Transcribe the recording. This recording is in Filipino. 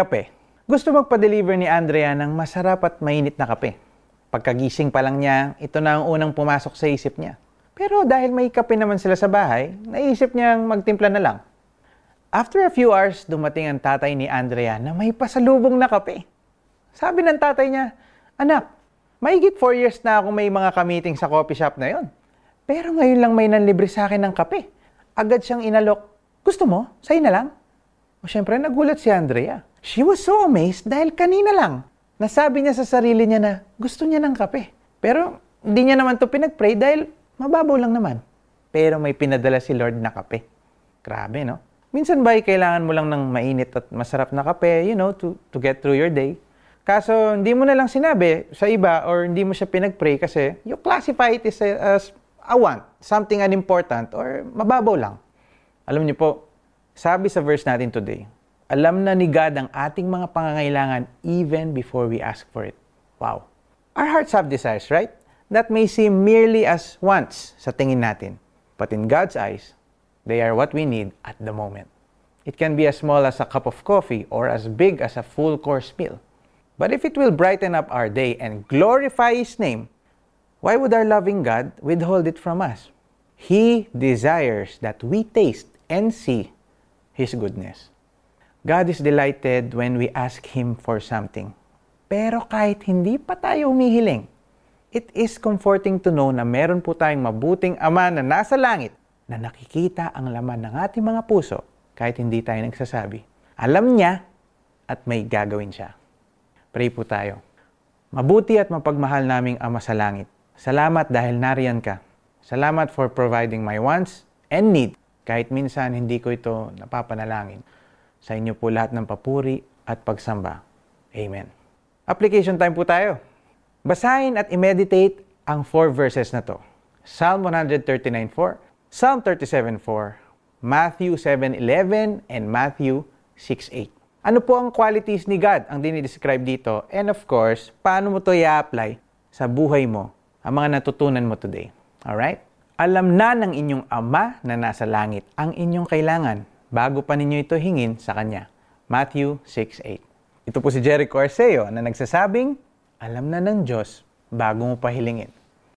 Kape. Gusto magpa-deliver ni Andrea ng masarap at mainit na kape. Pagkagising pa lang niya, ito na ang unang pumasok sa isip niya. Pero dahil may kape naman sila sa bahay, naisip niyang magtimpla na lang. After a few hours, dumating ang tatay ni Andrea na may pasalubong na kape. Sabi ng tatay niya, Anak, mahigit 4 years na ako may mga kamiting sa coffee shop na yon. Pero ngayon lang may nanlibre sa akin ng kape. Agad siyang inalok. Gusto mo? Sa'yo na lang? O syempre, nagulat si Andrea. She was so amazed dahil kanina lang, nasabi niya sa sarili niya na gusto niya ng kape. Pero hindi niya naman to pinag-pray dahil mababaw lang naman. Pero may pinadala si Lord na kape. Grabe, no? Minsan ba kailangan mo lang ng mainit at masarap na kape, you know, to, to get through your day? Kaso hindi mo na lang sinabi sa iba or hindi mo siya pinag-pray kasi you classify it as a want, something unimportant or mababaw lang. Alam niyo po, sabi sa verse natin today, alam na ni God ang ating mga pangangailangan even before we ask for it. Wow. Our hearts have desires, right? That may seem merely as wants sa tingin natin. But in God's eyes, they are what we need at the moment. It can be as small as a cup of coffee or as big as a full course meal. But if it will brighten up our day and glorify His name, why would our loving God withhold it from us? He desires that we taste and see His goodness. God is delighted when we ask Him for something. Pero kahit hindi pa tayo humihiling, it is comforting to know na meron po tayong mabuting Ama na nasa langit na nakikita ang laman ng ating mga puso kahit hindi tayo nagsasabi. Alam niya at may gagawin siya. Pray po tayo. Mabuti at mapagmahal naming Ama sa langit. Salamat dahil nariyan ka. Salamat for providing my wants and need kahit minsan hindi ko ito napapanalangin. Sa inyo po lahat ng papuri at pagsamba. Amen. Application time po tayo. Basahin at i-meditate ang four verses na to. Psalm 139.4, Psalm 37.4, Matthew 7.11, and Matthew 6.8. Ano po ang qualities ni God ang dinidescribe dito? And of course, paano mo to i-apply sa buhay mo, ang mga natutunan mo today. Alright? Alam na ng inyong Ama na nasa langit ang inyong kailangan bago pa ninyo ito hingin sa Kanya. Matthew 6.8 Ito po si Jericho Arceo na nagsasabing, alam na ng Diyos bago mo pa hilingin.